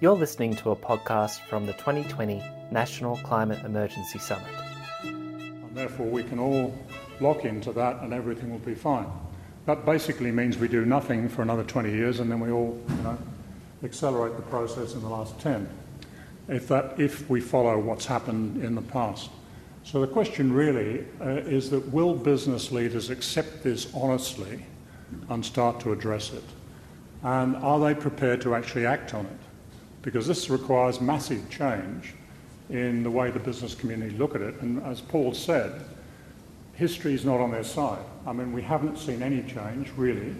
You're listening to a podcast from the 2020 National Climate Emergency Summit. And therefore, we can all lock into that and everything will be fine. That basically means we do nothing for another 20 years and then we all you know, accelerate the process in the last 10, if, that, if we follow what's happened in the past. So the question really uh, is that will business leaders accept this honestly and start to address it? And are they prepared to actually act on it? Because this requires massive change in the way the business community look at it. And as Paul said, history is not on their side. I mean, we haven't seen any change, really.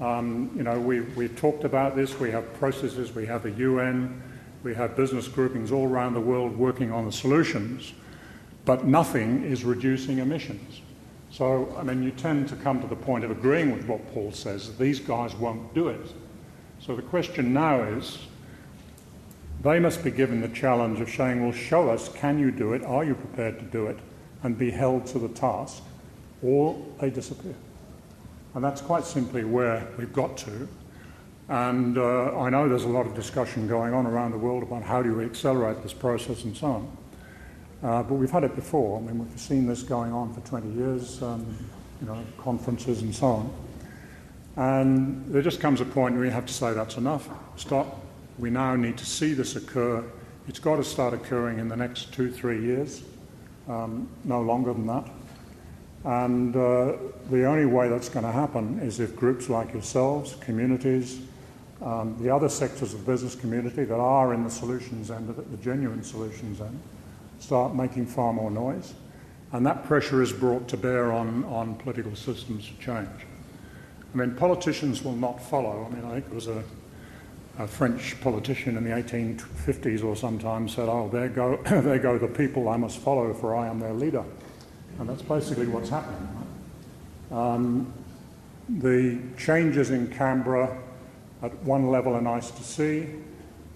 Um, you know, we, we've talked about this. We have processes, we have the UN, we have business groupings all around the world working on the solutions, but nothing is reducing emissions. So, I mean, you tend to come to the point of agreeing with what Paul says, these guys won't do it. So the question now is, they must be given the challenge of saying, well, show us, can you do it? Are you prepared to do it? And be held to the task, or they disappear. And that's quite simply where we've got to. And uh, I know there's a lot of discussion going on around the world about how do we accelerate this process and so on. Uh, but we've had it before. I mean, we've seen this going on for 20 years, um, you know, conferences and so on. And there just comes a point where you have to say that's enough. Stop. We now need to see this occur. It's got to start occurring in the next two, three years, um, no longer than that. And uh, the only way that's going to happen is if groups like yourselves, communities, um, the other sectors of the business community that are in the solutions end, the genuine solutions end, start making far more noise. And that pressure is brought to bear on, on political systems to change. I mean, politicians will not follow. I mean, I think it was a, a French politician in the 1850s or sometime said, Oh, there go, there go the people I must follow, for I am their leader. And that's basically what's happening. Um, the changes in Canberra at one level are nice to see,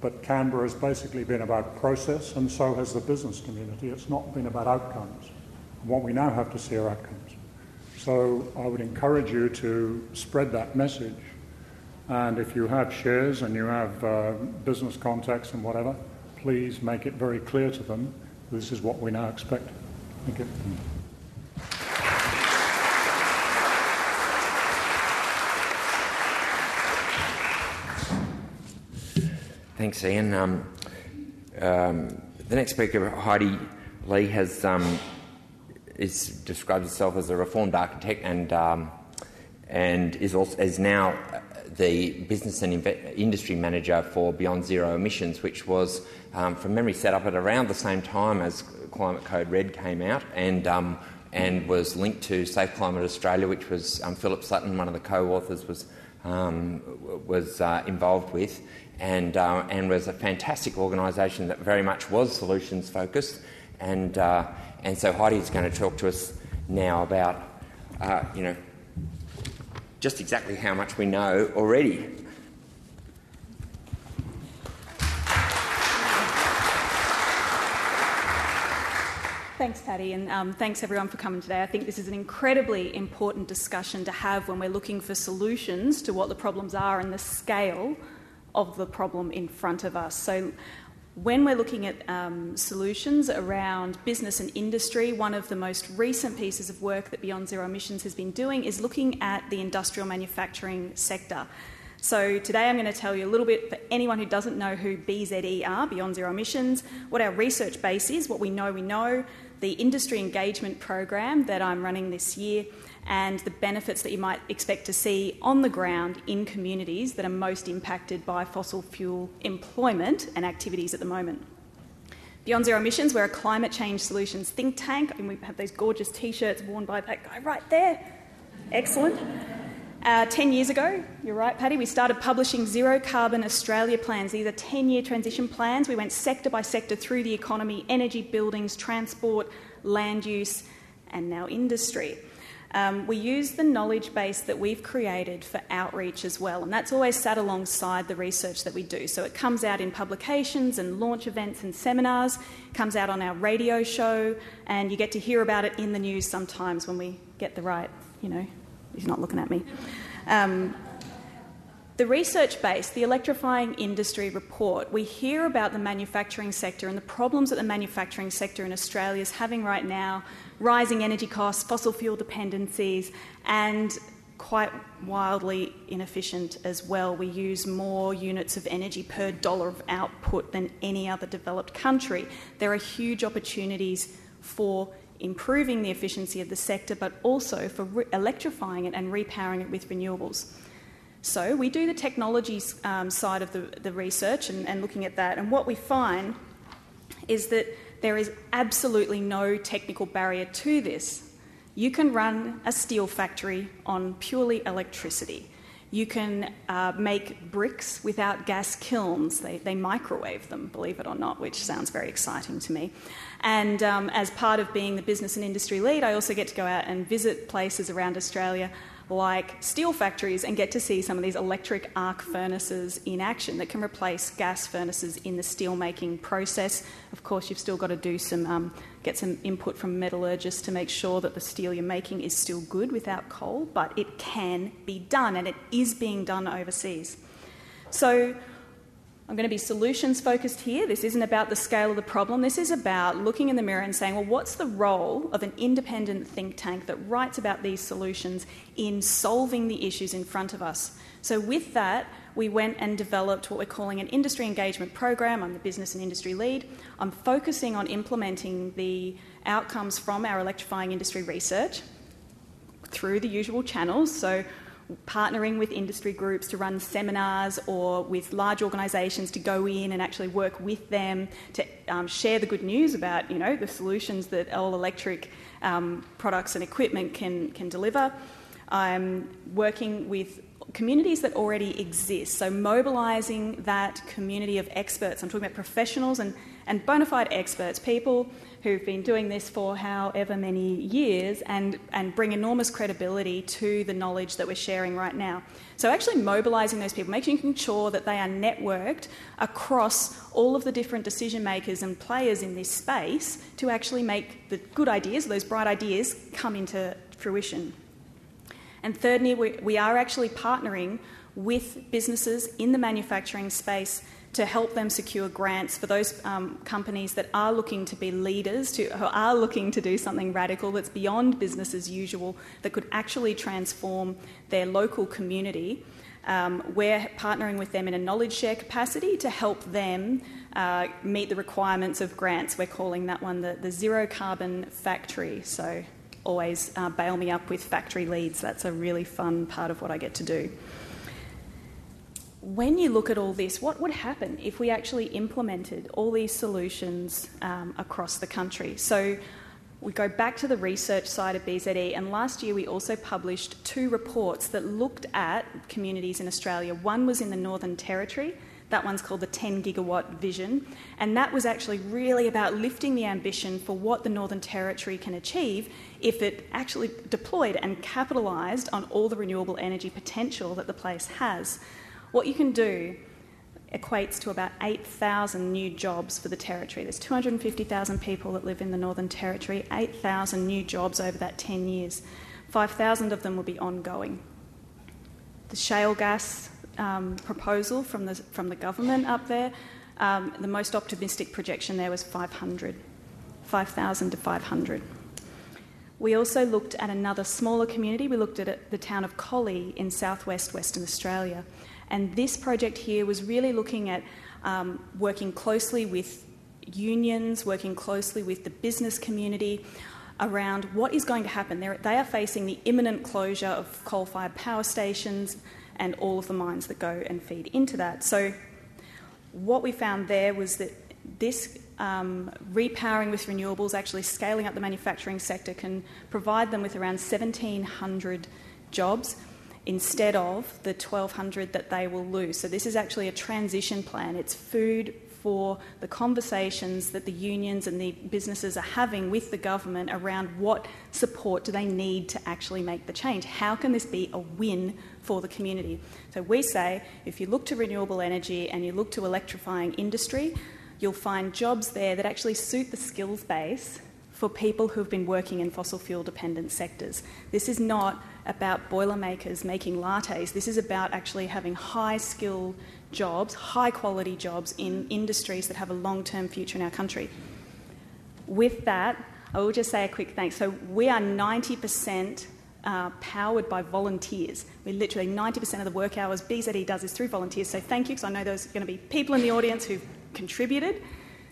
but Canberra has basically been about process, and so has the business community. It's not been about outcomes. What we now have to see are outcomes. So I would encourage you to spread that message. And if you have shares and you have uh, business contacts and whatever, please make it very clear to them this is what we now expect. Thank you. Thanks, Ian. Um, um, the next speaker, Heidi Lee, has um, is describes herself as a reformed architect and um, and is also is now the business and industry manager for Beyond Zero Emissions, which was, um, from memory, set up at around the same time as Climate Code Red came out and. Um, and was linked to Safe Climate Australia, which was Philip Sutton, one of the co-authors, was was uh, involved with and, uh, and was a fantastic organisation that very much was solutions focused. And, uh, and so Heidi is going to talk to us now about, uh, you know, just exactly how much we know already. Thanks, Paddy, and um, thanks everyone for coming today. I think this is an incredibly important discussion to have when we're looking for solutions to what the problems are and the scale of the problem in front of us. So, when we're looking at um, solutions around business and industry, one of the most recent pieces of work that Beyond Zero Emissions has been doing is looking at the industrial manufacturing sector. So, today I'm going to tell you a little bit for anyone who doesn't know who BZE are, Beyond Zero Emissions, what our research base is, what we know we know, the industry engagement program that I'm running this year, and the benefits that you might expect to see on the ground in communities that are most impacted by fossil fuel employment and activities at the moment. Beyond Zero Emissions, we're a climate change solutions think tank, and we have those gorgeous t shirts worn by that guy right there. Excellent. Uh, 10 years ago, you're right, Paddy, we started publishing Zero Carbon Australia plans. These are 10 year transition plans. We went sector by sector through the economy energy, buildings, transport, land use, and now industry. Um, we use the knowledge base that we've created for outreach as well, and that's always sat alongside the research that we do. So it comes out in publications and launch events and seminars, comes out on our radio show, and you get to hear about it in the news sometimes when we get the right, you know, he's not looking at me. Um, the research base, the electrifying industry report, we hear about the manufacturing sector and the problems that the manufacturing sector in Australia is having right now rising energy costs, fossil fuel dependencies, and quite wildly inefficient as well. We use more units of energy per dollar of output than any other developed country. There are huge opportunities for improving the efficiency of the sector, but also for re- electrifying it and repowering it with renewables. So we do the technology um, side of the, the research and, and looking at that, and what we find is that there is absolutely no technical barrier to this. You can run a steel factory on purely electricity. You can uh, make bricks without gas kilns. They, they, microwave them, believe it or not, which sounds very exciting to me. And um, as part of being the business and industry lead, I also get to go out and visit places around Australia like steel factories and get to see some of these electric arc furnaces in action that can replace gas furnaces in the steel making process. Of course, you've still got to do some, um, get some input from metallurgists to make sure that the steel you're making is still good without coal, but it can be done and it is being done overseas. So, I'm going to be solutions focused here. This isn't about the scale of the problem. This is about looking in the mirror and saying, well, what's the role of an independent think tank that writes about these solutions in solving the issues in front of us? So, with that, we went and developed what we're calling an industry engagement program. I'm the business and industry lead. I'm focusing on implementing the outcomes from our electrifying industry research through the usual channels. So, partnering with industry groups to run seminars or with large organisations to go in and actually work with them to um, share the good news about you know the solutions that all electric um, products and equipment can can deliver. I'm working with communities that already exist, so mobilising that community of experts. I'm talking about professionals and, and bona fide experts, people who've been doing this for however many years and, and bring enormous credibility to the knowledge that we're sharing right now. So, actually mobilising those people, making sure that they are networked across all of the different decision makers and players in this space to actually make the good ideas, those bright ideas, come into fruition. And thirdly, we, are actually partnering with businesses in the manufacturing space to help them secure grants for those um, companies that are looking to be leaders, to, who are looking to do something radical that's beyond business as usual, that could actually transform their local community. Um, we're partnering with them in a knowledge share capacity to help them uh, meet the requirements of grants. We're calling that one the, the Zero Carbon Factory. So always uh, bail me up with factory leads. That's a really fun part of what I get to do when you look at all this, what would happen if we actually implemented all these solutions um, across the country? So we go back to the research side of BZE, and last year we also published two reports that looked at communities in Australia. One was in the Northern Territory, that one's called the 10 gigawatt vision, and that was actually really about lifting the ambition for what the Northern Territory can achieve if it actually deployed and capitalised on all the renewable energy potential that the place has. What you can do equates to about 8,000 new jobs for the Territory. There's 250,000 people that live in the Northern Territory, 8,000 new jobs over that 10 years. 5,000 of them will be ongoing. The shale gas um, proposal from the, from the government up there, um, the most optimistic projection there was 500. 5,000 to 500. We also looked at another smaller community. We looked at the town of Collie in southwest Western Australia. And this project here was really looking at um, working closely with unions, working closely with the business community around what is going to happen. They're, they are facing the imminent closure of coal fired power stations and all of the mines that go and feed into that. So, what we found there was that this um, repowering with renewables, actually scaling up the manufacturing sector, can provide them with around 1,700 jobs instead of the 1200 that they will lose. So, this is actually a transition plan. It's food for the conversations that the unions and the businesses are having with the government around what support do they need to actually make the change. How can this be a win for the community? So, we say if you look to renewable energy and you look to electrifying industry, you'll find jobs there that actually suit the skills base for people who've been working in fossil fuel dependent sectors. This is not about boilermakers making lattes. This is about actually having high skilled jobs, high quality jobs in industries that have a long term future in our country. With that, I will just say a quick thanks. So, we are 90% uh, powered by volunteers. We literally 90% of the work hours BZE does is through volunteers. So, thank you, because I know there's going to be people in the audience who've contributed.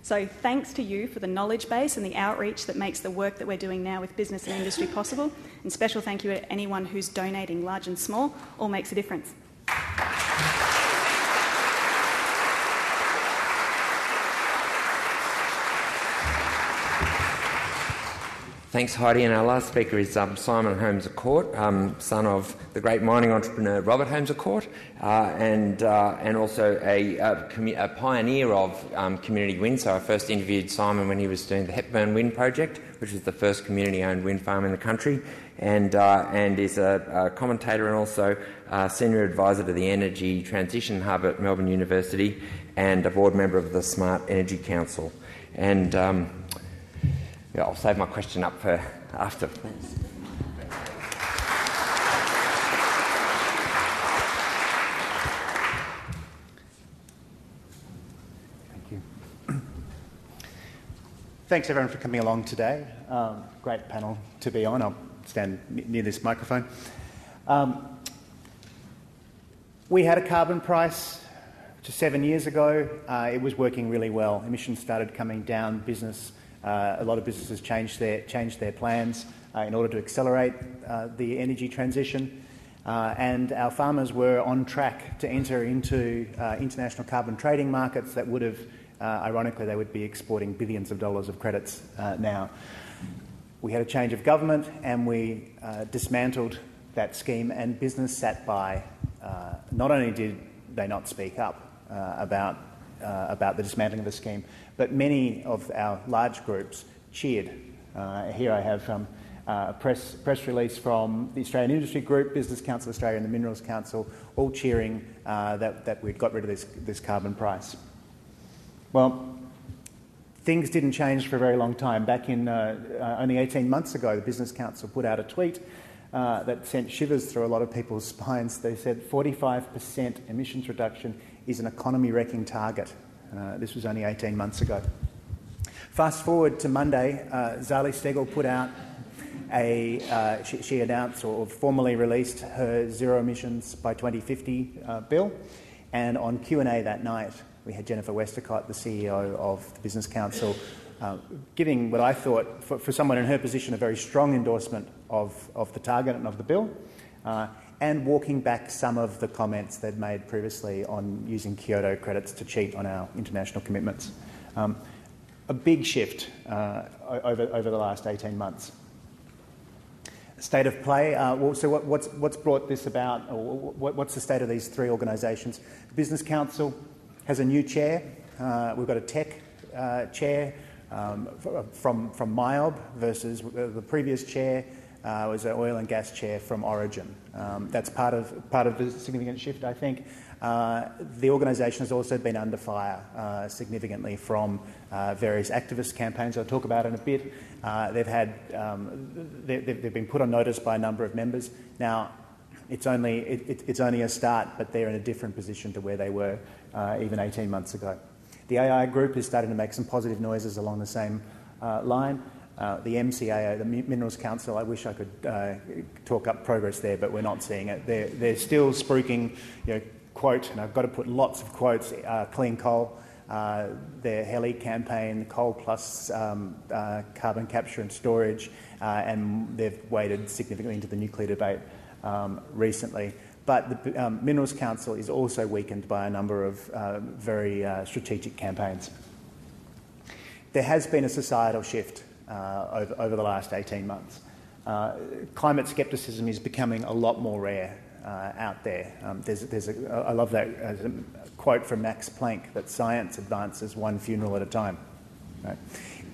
So, thanks to you for the knowledge base and the outreach that makes the work that we're doing now with business and industry possible. And special thank you to anyone who's donating, large and small, all makes a difference. Thanks, Heidi. And our last speaker is um, Simon Holmes Court, um, son of the great mining entrepreneur Robert Holmes Court, uh, and, uh, and also a, a, commu- a pioneer of um, community wind. So I first interviewed Simon when he was doing the Hepburn Wind Project, which was the first community owned wind farm in the country, and, uh, and is a, a, commentator and also a senior advisor to the Energy Transition Hub at Melbourne University and a board member of the Smart Energy Council. And um, yeah, I'll save my question up for after. Thanks. Thank you. Thanks everyone for coming along today. Um, great panel to be on. I'll stand near this microphone. Um, we had a carbon price just seven years ago. Uh, it was working really well. Emissions started coming down. Business a lot of businesses changed their, changed their plans uh, in order to accelerate uh, the energy transition. Uh, and our farmers were on track to enter into uh, international carbon trading markets that would have, uh, ironically, they would be exporting billions of dollars of credits now. We had a change of government and we dismantled that scheme, and business sat by. not only did they not speak up about, about the dismantling of the scheme, but many of our large groups cheered. Uh, here I have um, a press, press release from the Australian Industry Group, Business Council Australia, and the Minerals Council, all cheering uh, that, that we'd got rid of this, this carbon price. Well, things didn't change for a very long time. Back in uh, uh, only 18 months ago, the Business Council put out a tweet uh, that sent shivers through a lot of people's spines. They said 45% emissions reduction is an economy wrecking target. Uh, this was only 18 months ago. Fast forward to Monday, uh, Zali Steggall put out a, uh, she, she, announced or formally released her zero emissions by 2050 uh, bill. And on Q&A that night, we had Jennifer Westacott, the CEO of the Business Council, uh, giving what I thought, for, for, someone in her position, a very strong endorsement of, of the target and of the bill. And walking back some of the comments they'd made previously on using Kyoto credits to cheat on our international commitments. Um, a big shift uh, over, over the last 18 months. State of play. Uh, well, so, what, what's, what's brought this about, or what, what's the state of these three organisations? The Business Council has a new chair. Uh, we've got a tech uh, chair um, from, from MYOB versus the previous chair uh, was an oil and gas chair from Origin. Um, that's part of, part of the significant shift, I think. Uh, the organisation has also been under fire uh, significantly from uh, various activist campaigns I'll talk about in a bit. Uh, they've, had, um, they, have been put on notice by a number of members. Now, it's only, it, it's only a start, but they're in a different position to where they were uh, even 18 months ago. The AI group is starting to make some positive noises along the same line. Uh, the MCAO, the Minerals Council, I wish I could uh, talk up progress there, but we're not seeing it. They're, they're still spruiking, you know, quote, and I've got to put lots of quotes, uh, clean coal, uh, their HELE campaign, coal plus um, uh, carbon capture and storage, uh, and they've waded significantly into the nuclear debate um, recently. But the um, Minerals Council is also weakened by a number of very strategic campaigns. There has been a societal shift over, over the last 18 months. Uh, climate skepticism is becoming a lot more rare uh, out there. Um, there's, there's a, I love that quote from Max Planck that science advances one funeral at a time. Right?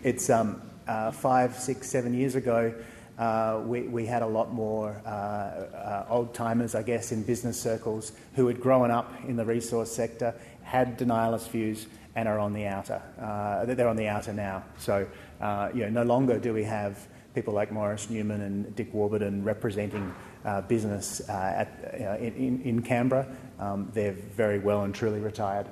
It's um, uh, five, six, seven years ago. Uh, we, we, had a lot more uh, old timers, I guess, in business circles who had grown up in the resource sector, had denialist views, and are on the outer. Uh, they're on the outer now. So, uh, you know, no longer do we have people like Maurice Newman and Dick Warburton representing uh, business uh, at, uh, in, in, Canberra. Um, they're very well and truly retired.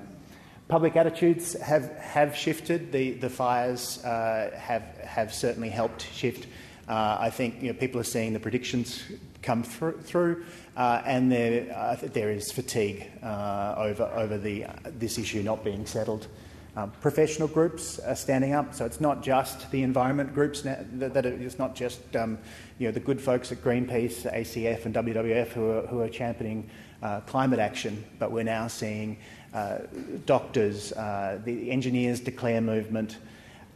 Public attitudes have, have shifted. The, the fires uh, have, have certainly helped shift. I think you know, people are seeing the predictions come through, through uh, and there, uh, there is fatigue uh, over, over the, this issue not being settled. Um, professional groups are standing up, so it's not just the environment groups that, that it's not just um, you know, the good folks at Greenpeace, ACF, and WWF who are, who are championing uh, climate action, but we're now seeing uh, doctors, uh, the engineers declare movement,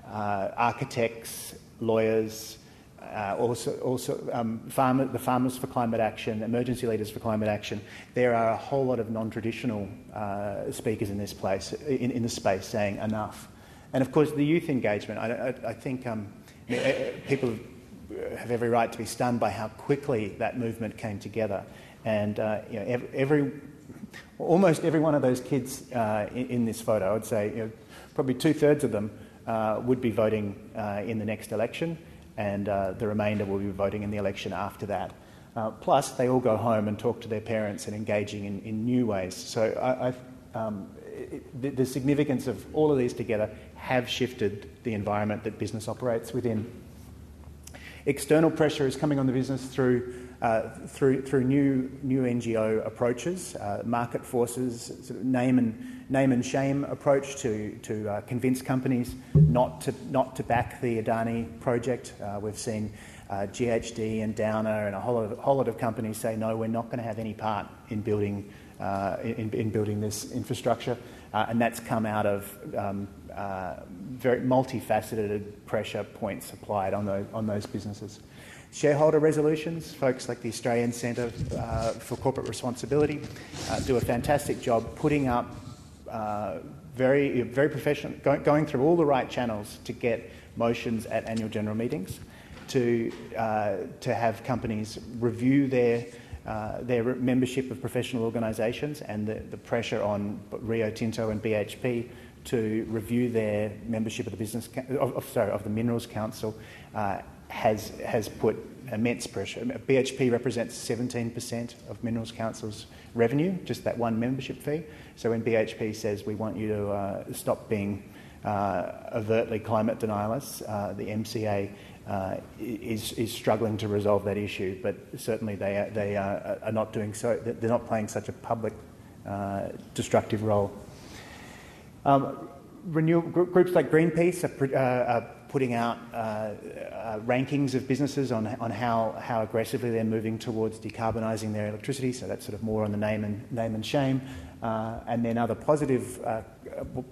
architects, lawyers, uh, also, also um, the Farmers for Climate Action, Emergency Leaders for Climate Action. There are a whole lot of non-traditional uh, speakers in this place, in, in the space, saying enough. And of course, the youth engagement. I, I, I think um, uh, people have every right to be stunned by how quickly that movement came together. And uh, you know, every, almost every one of those kids uh, in, in, this photo, I would say, you know, probably two thirds of them uh, would be voting in the next election and uh, the remainder will be voting in the election after that. Uh, plus, they all go home and talk to their parents and engaging in, in new ways. So, I, um, it, the, the significance of all of these together have shifted the environment that business operates within. External pressure is coming on the business through uh, through, through new, new NGO approaches, uh, market forces, sort of name, and, name and shame approach to, to uh, convince companies not to, not to back the Adani project. Uh, we've seen uh, GHD and Downer and a whole lot, of, whole lot of companies say, no, we're not going to have any part in building, in, in, building this infrastructure. and that's come out of um, very multifaceted pressure points applied on those, on those businesses shareholder resolutions. Folks like the Australian Centre uh, for Corporate Responsibility uh, do a fantastic job putting up uh, very, very professional, go, going through all the right channels to get motions at annual general meetings, to, uh, to have companies review their uh, their membership of professional organisations and the, the, pressure on Rio Tinto and BHP to review their membership of the business of, of sorry of the Minerals Council uh, has, has put immense pressure. BHP represents 17% of Minerals Council's revenue, just that one membership fee. So when BHP says we want you to uh, stop being uh, overtly climate denialists, uh, the MCA uh, is, is struggling to resolve that issue. But certainly they, are, they are, are not doing so, they're not playing such a public uh, destructive role. Um, groups like Greenpeace are, uh, are putting out uh, uh, rankings of businesses on, on how, how aggressively they're moving towards decarbonising their electricity. So that's sort of more on the name and, name and shame. Uh, and then other positive uh,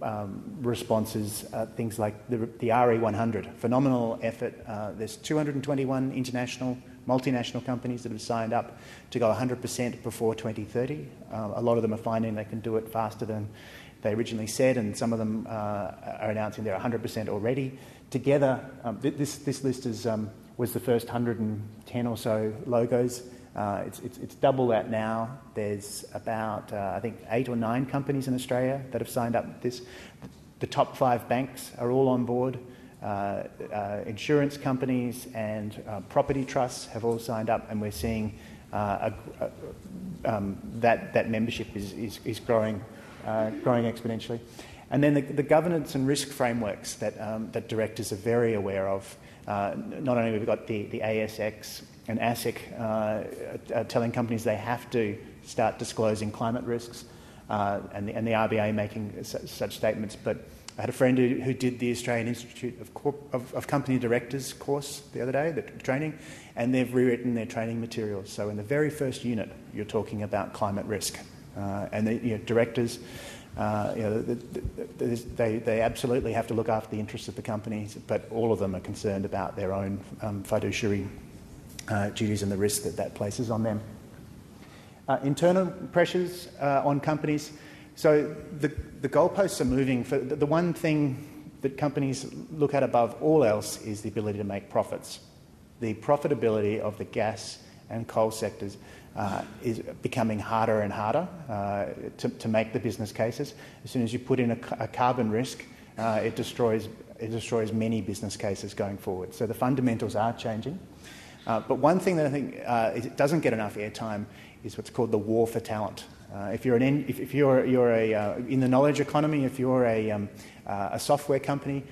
um, responses, uh, things like the, the RE100, phenomenal effort. Uh, there's 221 international, multinational companies that have signed up to go 100% before 2030. a lot of them are finding they can do it faster than they originally said, and some of them are announcing they're 100% already together, um, this, this list is, um, was the first 110 or so logos. Uh, it's, it's, it's, double that now. There's about, uh, I think, eight or nine companies in Australia that have signed up this. The top five banks are all on board. Uh, uh insurance companies and uh, property trusts have all signed up, and we're seeing uh, a, a, um, that, that membership is, is, is growing, growing exponentially. And then the, the governance and risk frameworks that, um, that directors are very aware of. Uh, not only have we got the, the ASX and ASIC uh, uh, telling companies they have to start disclosing climate risks, uh, and, the, and the RBA making su- such statements, but I had a friend who, who did the Australian Institute of, Corp- of, of, Company Directors course the other day, the training, and they've rewritten their training materials. So in the very first unit, you're talking about climate risk. Uh, and the you know, directors uh, you know, they, they absolutely have to look after the interests of the companies, but all of them are concerned about their own um, fiduciary uh, duties and the risk that that places on them. Uh, internal pressures uh, on companies. So the, the goalposts are moving. For the, the one thing that companies look at above all else is the ability to make profits. The profitability of the gas and coal sectors uh, is becoming harder and harder uh, to, to, make the business cases. As soon as you put in a, a carbon risk, uh, it destroys it destroys many business cases going forward. So the fundamentals are changing. Uh, but one thing that I think uh, it doesn't get enough airtime is what's called the war for talent. Uh, if you're, an if, if, you're, you're a, in the knowledge economy, if you're a, um, a software company,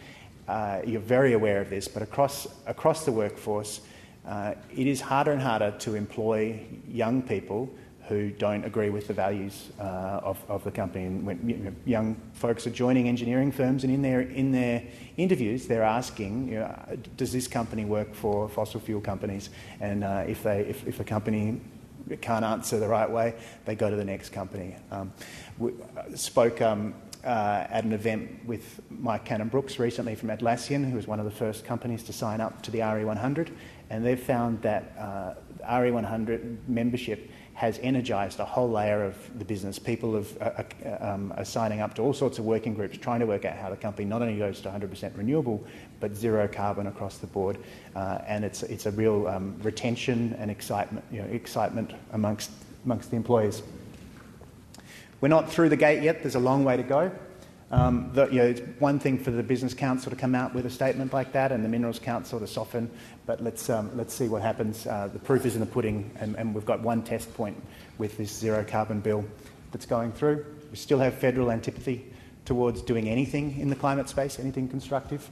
you're very aware of this. But across across the workforce, uh, it is harder and harder to employ young people who don't agree with the values uh, of, of the company. And when you know, young folks are joining engineering firms, and in their, in their interviews, they're asking, you know, does this company work for fossil fuel companies? And uh, if, they, if, if a company can't answer the right way, they go to the next company. Um, we uh, spoke um, uh, at an event with Mike Cannon-Brookes recently from Atlassian, who was one of the first companies to sign up to the RE100, and they've found that uh, RE100 membership has energised a whole layer of the business. People have, uh, uh, um, are signing up to all sorts of working groups trying to work out how the company not only goes to 100% renewable, but zero carbon across the board. Uh, and it's, it's a real um, retention and excitement, you know, excitement amongst, amongst the employees. We're not through the gate yet, there's a long way to go. Um, the, you know, it's one thing for the Business Council to come out with a statement like that and the Minerals Council to soften, but let's, um, let's see what happens. Uh, the proof is in the pudding, and, and, we've got one test point with this zero carbon bill that's going through. We still have federal antipathy towards doing anything in the climate space, anything constructive.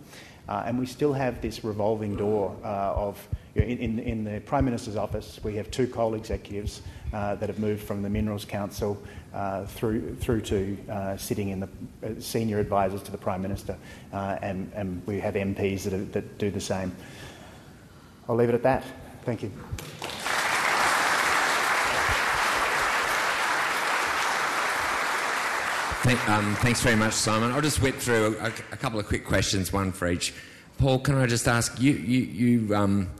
Uh, and we still have this revolving door uh, of, you know, in, in, the Prime Minister's office, we have two coal executives uh, that have moved from the Minerals Council uh, through, through to uh, sitting in the uh, senior advisors to the Prime Minister, and, and, we have MPs that, are, that do the same. I'll leave it at that. Thank you. Thank, um, thanks very much, Simon. I'll just whip through a, a, couple of quick questions, one for each. Paul, can I just ask you? You, you, um,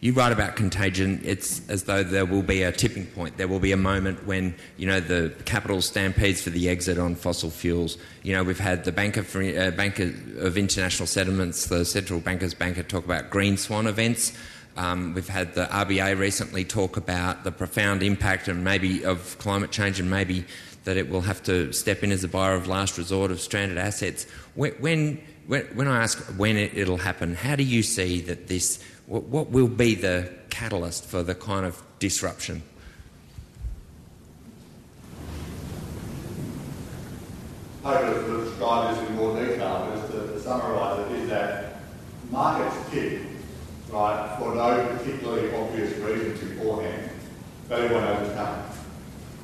you write about contagion. It's as though there will be a tipping point. There will be a moment when you know the capital stampedes for the exit on fossil fuels. You know we've had the banker for, uh, banker of international settlements, the central bankers banker, talk about green swan events. Um, we've had the RBA recently talk about the profound impact and maybe of climate change and maybe that it will have to step in as a buyer of last resort of stranded assets. When, when, when I ask when it, will happen, how do you see that this, what, what will be the catalyst for the kind of disruption? Hope to describe this in more detail, just to, to summarise it, is that markets tick, right, for no particularly obvious reason beforehand, but everyone knows it's coming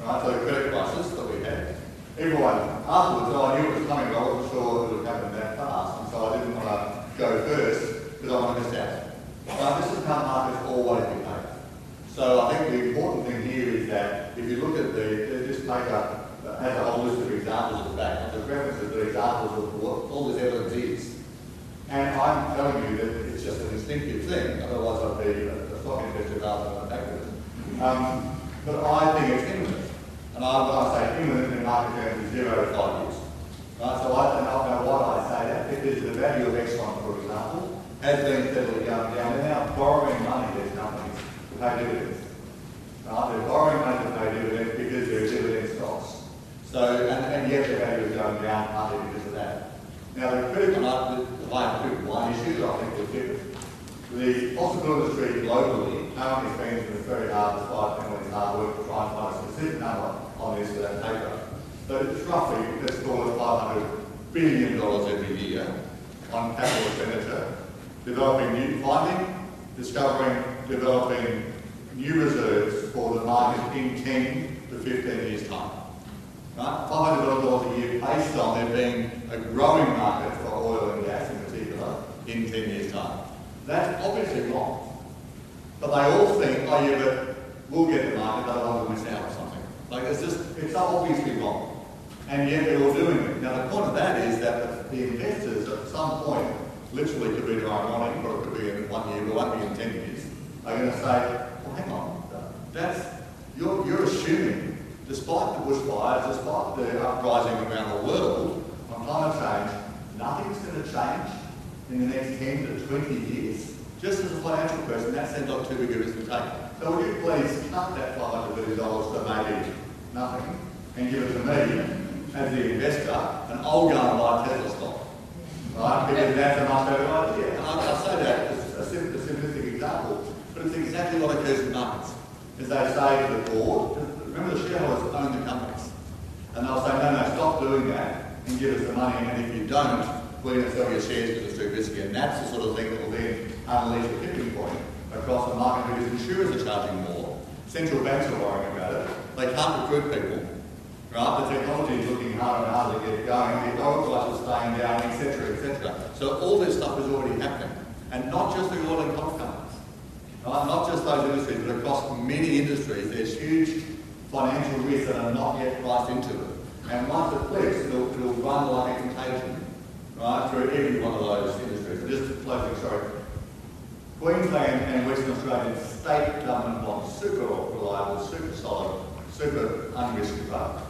right? So the credit crisis that we had, everyone afterwards, I knew it was coming, but I wasn't sure it would happen that fast, and so I didn't want to go first because I want to miss out. Right? This is how markets always behave. So I think the important thing here is that if you look at the, this paper has a whole list of examples of that, and there's references to examples of what all this evidence is. And I'm telling you that it's just an instinctive thing, otherwise I'd be a stock investor rather than an activist. Um, but I think it's. And I, when I say imminent in market terms, is zero to five years. Right? So I don't know why I say that. Because the value of Exxon, for example, has been steadily going down. They're now borrowing money, these companies, to pay dividends. Right? They're borrowing money to pay dividends because they're dividend stocks. So, and, and yet the value is going down partly because of that. Now, the critical, if I have critical one issue, that I think we'll fit the fossil industry globally currently spends very hard, despite Emily's hard work, to try and find a specific number on this for that paper. But it's roughly, let's call it $500 billion every year on capital expenditure, developing new finding, discovering, developing new reserves for the market in 10 to 15 years' time. Right? $500 billion a year based on there being a growing market for oil and gas in particular in 10 years' time. That's obviously wrong. But they all think, oh yeah, but we'll get the market, we'll miss out or something. Like it's just, it's obviously wrong. And yet they're all doing it. Now the point of that is that the, investors at some point, literally could be tomorrow morning, or it could be in one year, but it won't be in 10 years, are going to say, well hang on, that's, you're, you're assuming, despite the bushfires, despite the uprising around the world on climate change, nothing's going to change in the next 10 to 20 years. Just as a financial person, that seems like too big a risk to take. So would you please cut that $500 billion to maybe nothing and give it to me as the investor and I'll go and buy Tesla stock. Right? Because that's a much better idea. And I, I say that as a, sim- a simplistic example, but it's exactly what occurs in markets. Is they say to the board, remember the shareholders own the companies. And they'll say, no, no, stop doing that and give us the money. And if you don't, we're going to sell your shares because it's too risky. And that's the sort of thing that will then unleash a tipping point across the market because insurers are charging more. Central banks are worrying about it. They can't recruit people. Right? The technology is looking harder and harder to get going. The oil is staying down, etc., etc. So all this stuff is already happening. And not just the oil and coal companies. Right? Not just those industries, but across many industries, there's huge financial risks that are not yet priced into it. And once it clicks, it'll, it'll run like a contagion, right, through every one of those industries. Just closing, sorry. Queensland and Western Australian state government bonds, super reliable, super solid, super unrisky fund.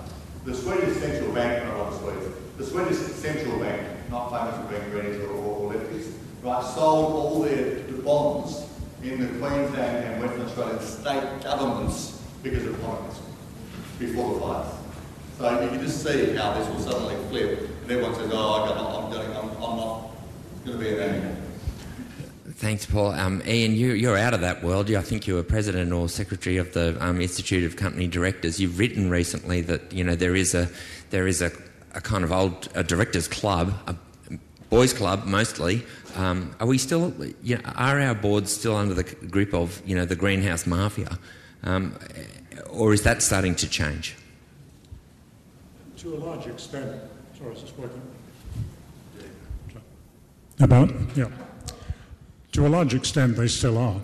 The Swedish central bank, not the Swedish, the Swedish central bank, not famous for being greenies or, or lefties, right, sold all their the bonds in the Queensland and Western Australian state governments because of economies before the fires. So you can just see how this will suddenly flip, and everyone says, "Oh, I'm, I'm, I'm not going to be an animal." Thanks, Paul. Um, Ian, you, you're out of that world. I think you were president or secretary of the um, Institute of Company Directors. You've written recently that you know there is a there is a, a kind of old a directors club, a boys club mostly. Um, are we still? You know, are our boards still under the grip of you know the greenhouse mafia, um, or is that starting to change? To a large extent. Sorry, is this working? About yeah. To a large extent, they still are.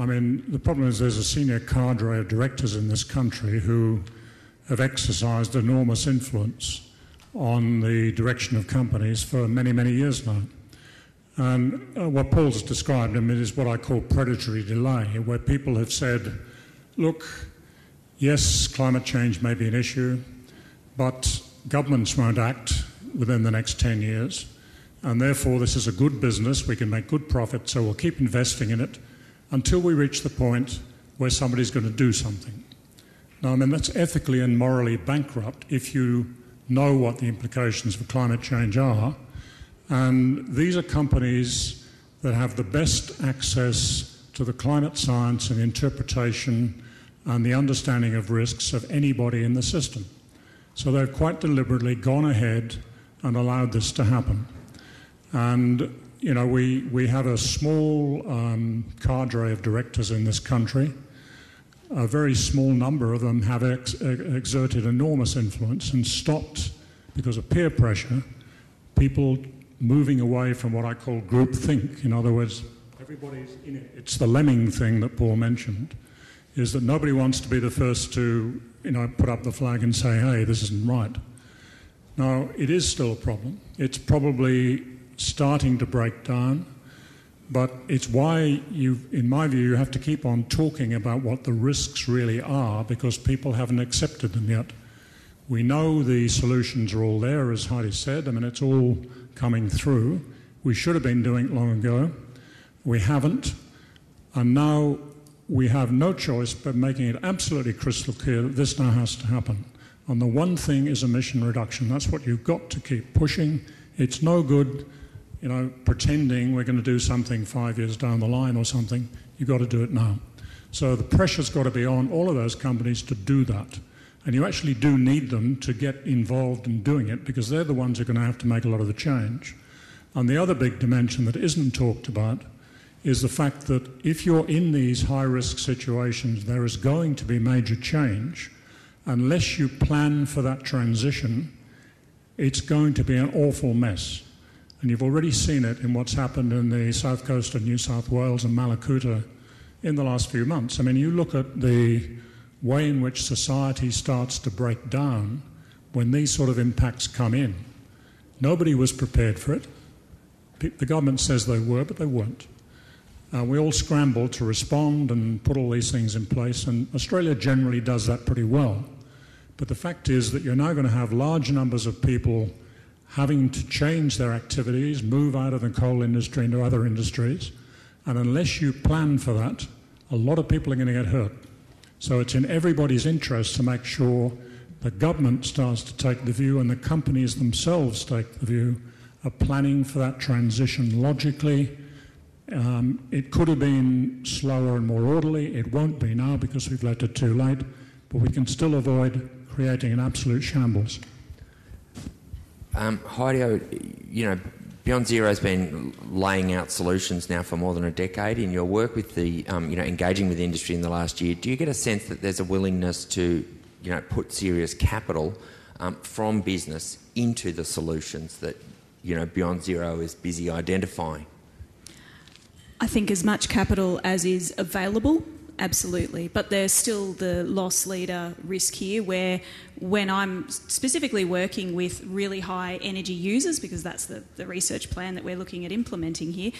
I mean, the problem is there's a senior cadre of directors in this country who have exercised enormous influence on the direction of companies for many, many years now. And uh, what Paul's described, I mean, is what I call predatory delay, where people have said, look, yes, climate change may be an issue, but governments won't act within the next 10 years and therefore this is a good business, we can make good profit, so we'll keep investing in it until we reach the point where somebody's going to do something. Now, I mean, that's ethically and morally bankrupt if you know what the implications for climate change are. And these are companies that have the best access to the climate science and interpretation and the understanding of risks of anybody in the system. So they've quite deliberately gone ahead and allowed this to happen. And, you know, we, we have a small um, cadre of directors in this country. A very small number of them have ex- exerted enormous influence and stopped, because of peer pressure, people moving away from what I call group think. In other words, everybody's in it. It's the lemming thing that Paul mentioned, is that nobody wants to be the first to, you know, put up the flag and say, hey, this isn't right. Now, it is still a problem. It's probably starting to break down. But it's why you, in my view, you have to keep on talking about what the risks really are because people haven't accepted them yet. We know the solutions are all there, as Heidi said. I mean, it's all coming through. We should have been doing it long ago. We haven't. And now we have no choice but making it absolutely crystal clear that this now has to happen. And the one thing is emission reduction. That's what you've got to keep pushing. It's no good you know, pretending we're going to do something five years down the line or something. You've got to do it now. So the pressure's got to be on all of those companies to do that. And you actually do need them to get involved in doing it because they're the ones who are going to have to make a lot of the change. And the other big dimension that isn't talked about is the fact that if you're in these high risk situations, there is going to be major change. Unless you plan for that transition, it's going to be an awful mess. And you've already seen it in what's happened in the south coast of New South Wales and Mallacoota in the last few months. I mean, you look at the way in which society starts to break down when these sort of impacts come in. Nobody was prepared for it. The government says they were, but they weren't. Uh, we all scrambled to respond and put all these things in place, and Australia generally does that pretty well. But the fact is that you're now going to have large numbers of people having to change their activities, move out of the coal industry into other industries, And unless you plan for that, a lot of people are going to get hurt. So it's in everybody's interest to make sure the government starts to take the view and the companies themselves take the view of planning for that transition logically. Um, it could have been slower and more orderly. It won't be now because we've let it too late, but we can still avoid creating an absolute shambles. Um, Heidi, you know, Beyond Zero has been laying out solutions now for more than a decade. In your work with the, um, you know, engaging with the industry in the last year, do you get a sense that there's a willingness to, you know, put serious capital um, from business into the solutions that, you know, Beyond Zero is busy identifying? I think as much capital as is available absolutely. But there's still the loss leader risk here, where when I'm specifically working with really high energy users, because that's the, the research plan that we're looking at implementing here,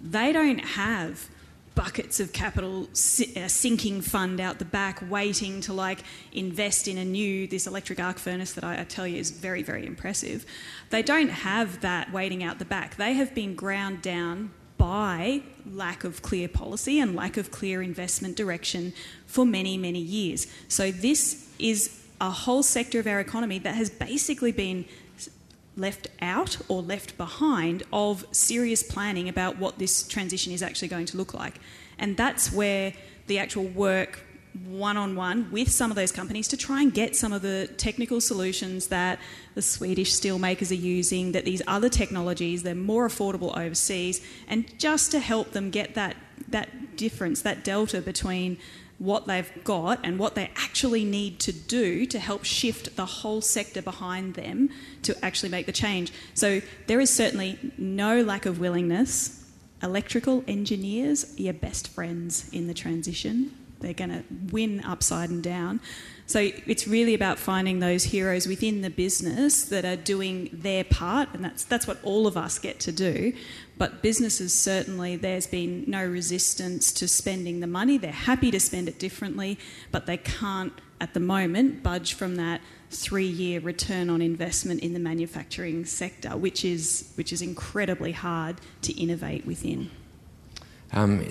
they don't have buckets of capital a uh, sinking fund out the back waiting to like invest in a new this electric arc furnace that I, I, tell you is very very impressive they don't have that waiting out the back they have been ground down by lack of clear policy and lack of clear investment direction for many, many years. So, this is a whole sector of our economy that has basically been left out or left behind of serious planning about what this transition is actually going to look like. And that's where the actual work one on one with some of those companies to try and get some of the technical solutions that the Swedish steelmakers are using, that these other technologies, they're more affordable overseas, and just to help them get that, that difference, that delta between what they've got and what they actually need to do to help shift the whole sector behind them to actually make the change. So there is certainly no lack of willingness. Electrical engineers are your best friends in the transition they're going to win upside and down. So it's really about finding those heroes within the business that are doing their part, and that's that's what all of us get to do. But businesses certainly, there's been no resistance to spending the money. They're happy to spend it differently, but they can't at the moment budge from that three-year return on investment in the manufacturing sector, which is which is incredibly hard to innovate within. Um,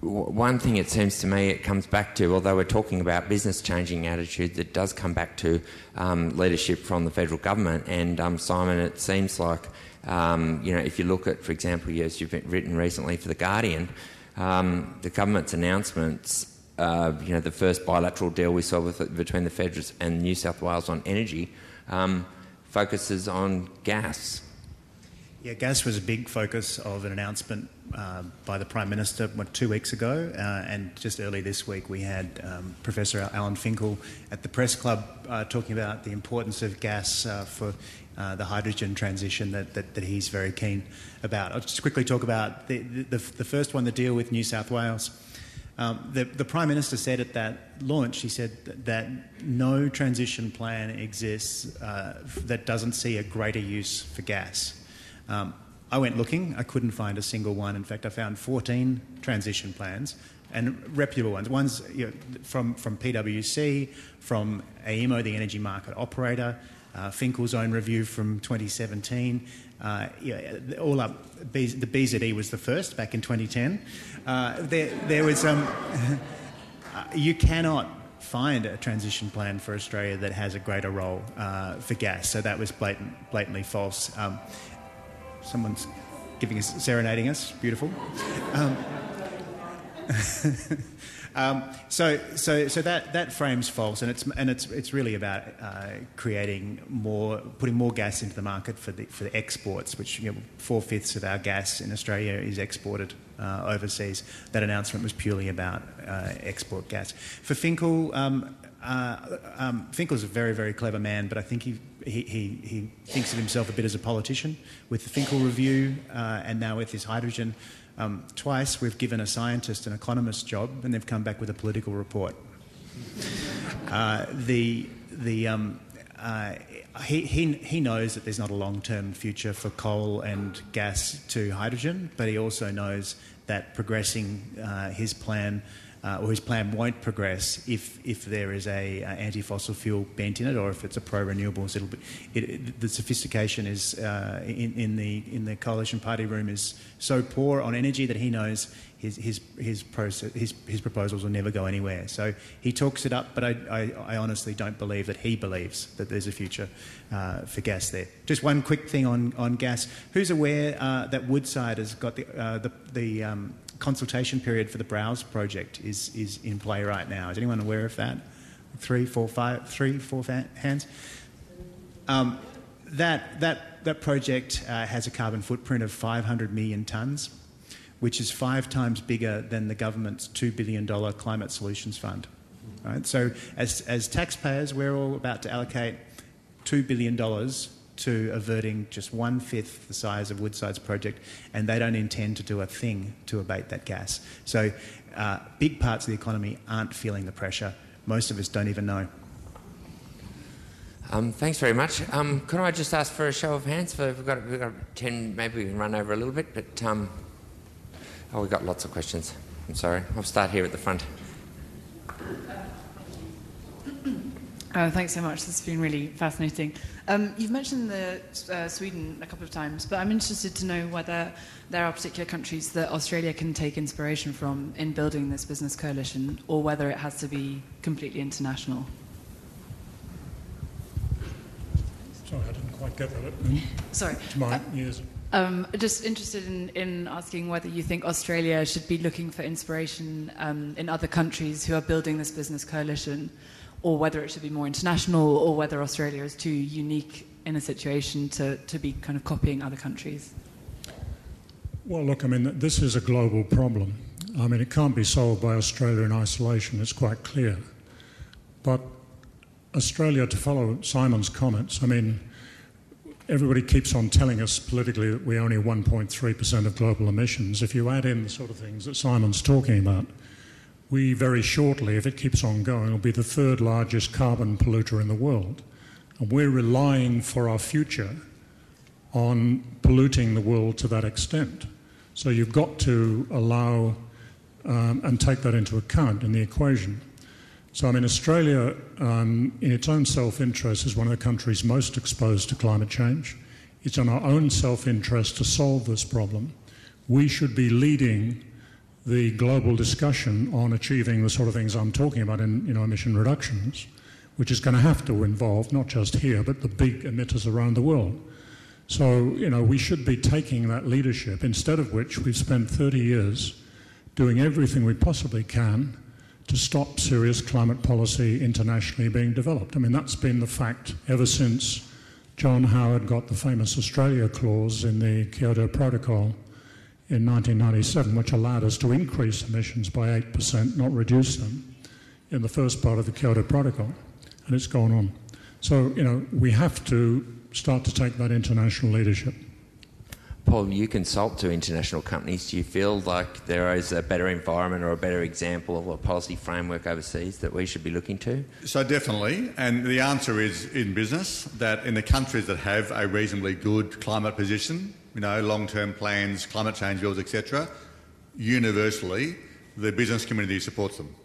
one thing it seems to me it comes back to, although we're talking about business changing attitudes, it does come back to um, leadership from the federal government. And um, Simon, it seems like, um, you know, if you look at, for example, as you've written recently for The Guardian, um, the government's announcements, uh, you know, the first bilateral deal we saw with, between the feds and New South Wales on energy um, focuses on gas. Yeah, gas was a big focus of an announcement uh, by the Prime Minister what, two weeks ago, uh, and just early this week we had um, Professor Alan Finkel at the Press Club uh, talking about the importance of gas uh, for uh, the hydrogen transition that, that, that, he's very keen about. I'll just quickly talk about the, the, the first one, the deal with New South Wales. Um, the, the, Prime Minister said at that launch, he said that, that no transition plan exists that doesn't see a greater use for gas. Um, I went looking, I couldn't find a single one. In fact, I found 14 transition plans and reputable ones. Ones you know, from, from PwC, from AEMO, the energy market operator, uh, Finkel's own review from 2017. Uh, yeah, all up, the BZE was the first back in 2010. Uh, there, there was um, you cannot find a transition plan for Australia that has a greater role uh, for gas. So that was blatant, blatantly false. Um, Someone's giving us, serenading us. Beautiful. Um, um, so, so, so that, that frame's false, and it's and it's it's really about uh, creating more, putting more gas into the market for the for the exports, which you know, four fifths of our gas in Australia is exported uh, overseas. That announcement was purely about uh, export gas. For Finkel, um, uh, um, Finkel's a very very clever man, but I think he he, he, he thinks of himself a bit as a politician. With the Finkel Review uh, and now with his hydrogen, um, twice we've given a scientist an economist job and they've come back with a political report. Uh, the, the, um, uh, he, he, he knows that there's not a long term future for coal and gas to hydrogen, but he also knows that progressing uh, his plan uh, or his plan won't progress if if there is a, a anti-fossil fuel bent in it, or if it's a pro-renewables. It'll be it, the sophistication is uh, in, in the in the coalition party room is so poor on energy that he knows his his his, his his proposals will never go anywhere. So he talks it up, but I, I, I honestly don't believe that he believes that there's a future uh, for gas there. Just one quick thing on on gas. Who's aware uh, that Woodside has got the uh, the, the um, consultation period for the Browse project is, is in play right now. Is anyone aware of that? Three, four, five, three, four hands. Um, that, that, that project uh, has a carbon footprint of 500 million tonnes, which is five times bigger than the government's $2 billion climate solutions fund. Right? So, as, as taxpayers, we're all about to allocate $2 billion to averting just one fifth the size of Woodside's project, and they don't intend to do a thing to abate that gas. So, uh, big parts of the economy aren't feeling the pressure. Most of us don't even know. Um, thanks very much. Um, could I just ask for a show of hands? For, we've, got, we've got 10, maybe we can run over a little bit, but um, oh, we've got lots of questions. I'm sorry. I'll start here at the front. Oh, thanks so much. This has been really fascinating. Um, you've mentioned the, uh, Sweden a couple of times, but I'm interested to know whether there are particular countries that Australia can take inspiration from in building this business coalition, or whether it has to be completely international. Sorry, I didn't quite get that. Sorry. It's my ears. Um, just interested in, in, asking whether you think Australia should be looking for inspiration um, in other countries who are building this business coalition or whether it should be more international, or whether Australia is too unique in a situation to, to be kind of copying other countries? Well, look, I mean, this is a global problem. I mean, it can't be solved by Australia in isolation, it's quite clear. But Australia, to follow Simon's comments, I mean, everybody keeps on telling us politically that we're only 1.3% of global emissions. If you add in the sort of things that Simon's talking about, we very shortly, if it keeps on going, will be the third largest carbon polluter in the world. And we're relying for our future on polluting the world to that extent. So you've got to allow um, and take that into account in the equation. So, I mean, Australia, um, in its own self interest, is one of the countries most exposed to climate change. It's in our own self interest to solve this problem. We should be leading the global discussion on achieving the sort of things I'm talking about in you know, emission reductions, which is going to have to involve not just here, but the big emitters around the world. So, you know, we should be taking that leadership, instead of which we've spent 30 years doing everything we possibly can to stop serious climate policy internationally being developed. I mean, that's been the fact ever since John Howard got the famous Australia clause in the Kyoto Protocol in 1997, which allowed us to increase emissions by 8%, not reduce them, in the first part of the Kyoto Protocol. And it's gone on. So, you know, we have to start to take that international leadership. Paul, you consult to international companies. Do you feel like there is a better environment or a better example of a policy framework overseas that we should be looking to? So, definitely. And the answer is in business that in the countries that have a reasonably good climate position, you know, long-term plans, climate change bills, etc., universally, the business community supports them.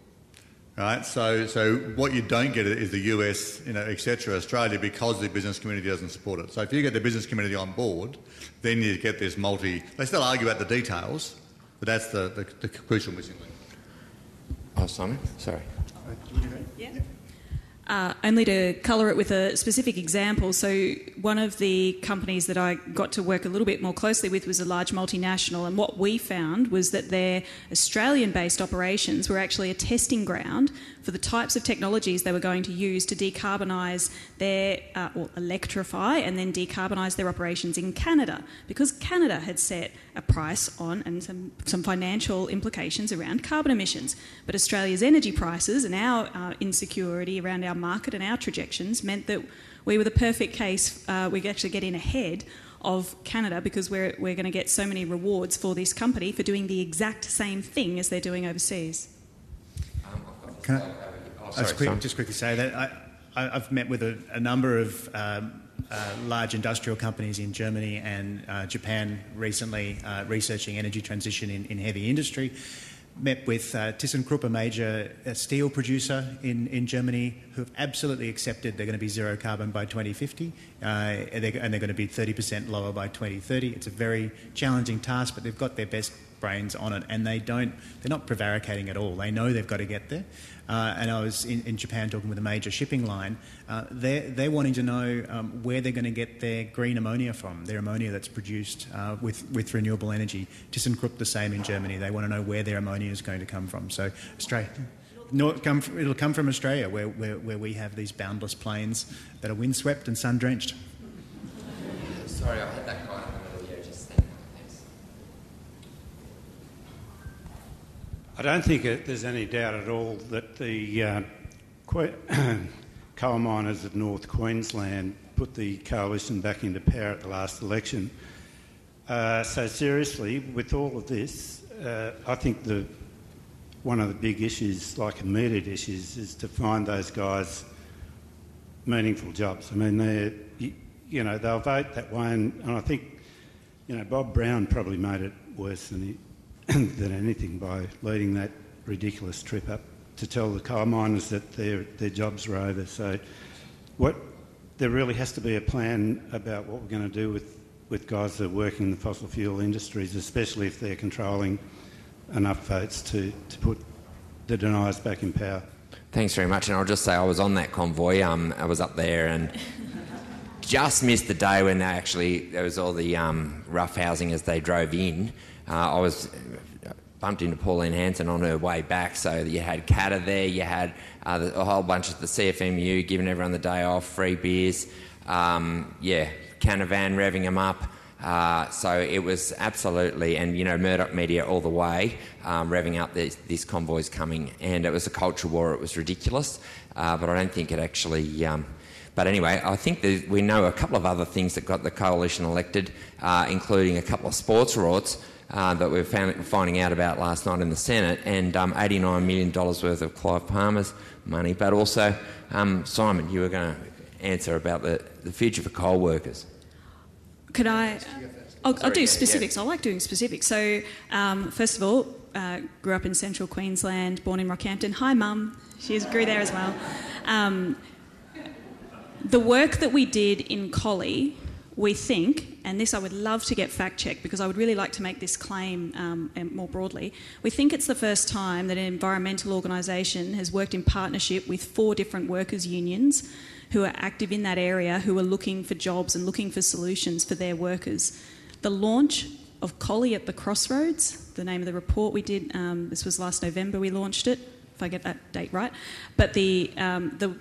Right? So, so what you don't get is the US, you know, etc., Australia, because the business community doesn't support it. So if you get the business community on board, then you get this multi. They still argue about the details, but that's the, the, the crucial missing link. Oh, Simon, sorry. Yeah. Uh, only to colour it with a specific example. So, one of the companies that I got to work a little bit more closely with was a large multinational, and what we found was that their Australian based operations were actually a testing ground for the types of technologies they were going to use to decarbonise their, uh, or electrify and then decarbonise their operations in Canada, because Canada had set a price on and some, some financial implications around carbon emissions. But Australia's energy prices and our uh, insecurity around our market and our trajections meant that we were the perfect case. Uh, we could actually get in ahead of Canada because we're, we're going to get so many rewards for this company for doing the exact same thing as they're doing overseas. Can I, oh, sorry, just, quick, just, quickly say that I, have met with a, a number of um, uh, large industrial companies in Germany and uh, Japan recently uh, researching energy transition in, in, heavy industry. Met with uh, ThyssenKrupp, a major uh, steel producer in, in Germany, who have absolutely accepted they're going to be zero carbon by 2050 uh, and, they're, and they're going to be 30% lower by 2030. It's a very challenging task, but they've got their best brains on it and they don't, they're not prevaricating at all. They know they've got to get there. Uh, and I was in, in, Japan talking with a major shipping line. Uh, they're, they're wanting to know um, where they're going to get their green ammonia from, their ammonia that's produced uh, with, with renewable energy. ThyssenKrupp the same in Germany. They want to know where their ammonia is going to come from. So Australia, come from, it'll come from Australia, where, where, where we have these boundless plains that are windswept and sun drenched. Sorry, I had that I don't think it, there's any doubt at all that the uh, coal miners of North Queensland put the coalition back into power at the last election. Uh, so seriously, with all of this, uh, I think the one of the big issues, like immediate issues, is to find those guys meaningful jobs. I mean, they you know they'll vote that way, and, and I think you know Bob Brown probably made it worse than he than anything by leading that ridiculous trip up to tell the coal miners that their, their jobs were over. So, what there really has to be a plan about what we're going to do with, with guys that are working in the fossil fuel industries, especially if they're controlling enough votes to, to put the deniers back in power. Thanks very much. And I'll just say I was on that convoy. Um, I was up there and just missed the day when they actually there was all the um, rough housing as they drove in. Uh, I was bumped into Pauline Hanson on her way back, so you had Katter there, you had uh, a whole bunch of the CFMU giving everyone the day off, free beers, um, yeah, Canavan revving them up. Uh, so it was absolutely, and you know, Murdoch Media all the way, um, revving up this, this convoy's coming, and it was a culture war. It was ridiculous, uh, but I don't think it actually. Um, but anyway, I think we know a couple of other things that got the coalition elected, uh, including a couple of sports rorts uh, that we are finding out about last night in the Senate, and um, $89 million worth of Clive Palmer's money. But also, um, Simon, you were going to answer about the, the future for coal workers. Could I? I'll, I'll do specifics. I like doing specifics. So, um, first of all, uh, grew up in central Queensland, born in Rockhampton. Hi, mum. She grew there as well. Um, the work that we did in Collie we think, and this I would love to get fact checked because I would really like to make this claim um, more broadly, we think it's the first time that an environmental organisation has worked in partnership with four different workers' unions who are active in that area, who are looking for jobs and looking for solutions for their workers. The launch of Collie at the Crossroads, the name of the report we did, um, this was last November we launched it, if I get that date right, but the, um, the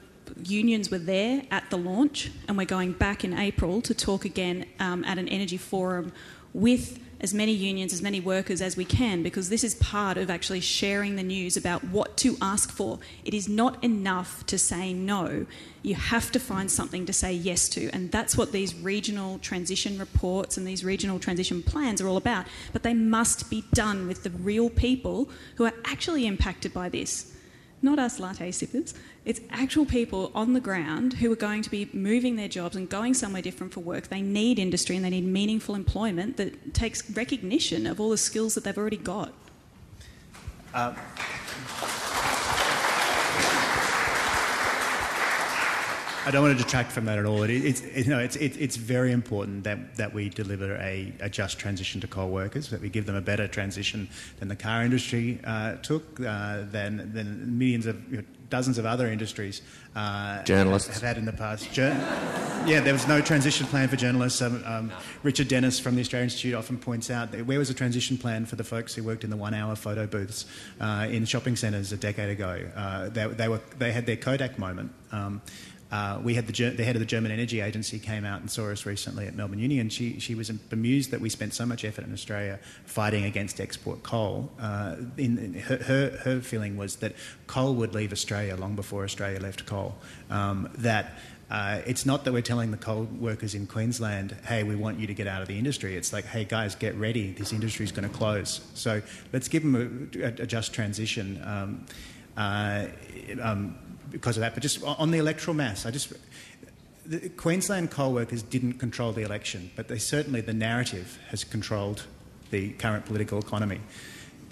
unions were there at the launch, and we're going back in April to talk again um, at an energy forum with as many unions, as many workers as we can, because this is part of actually sharing the news about what to ask for. It is not enough to say no. You have to find something to say yes to, and that's what these regional transition reports and these regional transition plans are all about. But they must be done with the real people who are actually impacted by this not us latte sippers. It's actual people on the ground who are going to be moving their jobs and going somewhere different for work. They need industry and they need meaningful employment that takes recognition of all the skills that they've already got. Uh, I don't want to detract from that at all. It, it's, it, you know, it's, it, it's very important that, that we deliver a, a, just transition to coal workers, that we give them a better transition than the car industry uh, took, uh, than, than millions of, you know, dozens of other industries uh, journalists have had in the past. Jour- yeah, there was no transition plan for journalists. Um, um, Richard Denniss from the Australian Institute often points out that where was a transition plan for the folks who worked in the one-hour photo booths uh, in shopping centres a decade ago? Uh, they, they, were, they had their Kodak moment. Um, uh, we had the, the, head of the German Energy Agency came out and saw us recently at Melbourne Uni, and she, she was bemused that we spent so much effort in Australia fighting against export coal. Uh, in, in her, her, her, feeling was that coal would leave Australia long before Australia left coal. Um, that uh, it's not that we're telling the coal workers in Queensland, hey, we want you to get out of the industry. It's like, hey, guys, get ready. This industry is going to close. So let's give them a, a, a just transition. Um, uh, um, because of that. But just on the electoral mass, I just the Queensland coal workers didn't control the election, but they certainly the narrative has controlled the current political economy.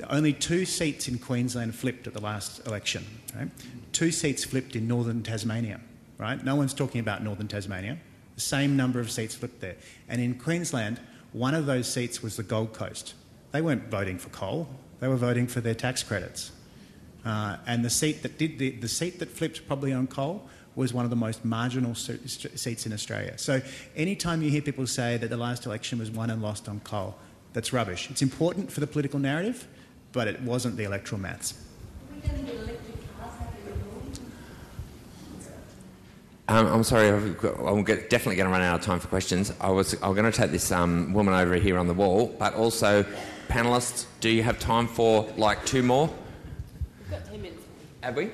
only two seats in Queensland flipped at the last election. Right? Two seats flipped in northern Tasmania. Right? No one's talking about northern Tasmania. The same number of seats flipped there. And in Queensland, one of those seats was the Gold Coast. They weren't voting for coal; they were voting for their tax credits. Uh, and the seat that did the, the seat that flipped probably on coal was one of the most marginal seats in Australia. So anytime you hear people say that the last election was won and lost on coal, that's rubbish. It's important for the political narrative, but it wasn't the electoral maths. Um, I'm sorry, I'm definitely going to run out of time for questions. I was I'm going to take this um, woman over here on the wall, but also, panelists, do you have time for like two more? We've got 10 minutes. Have we?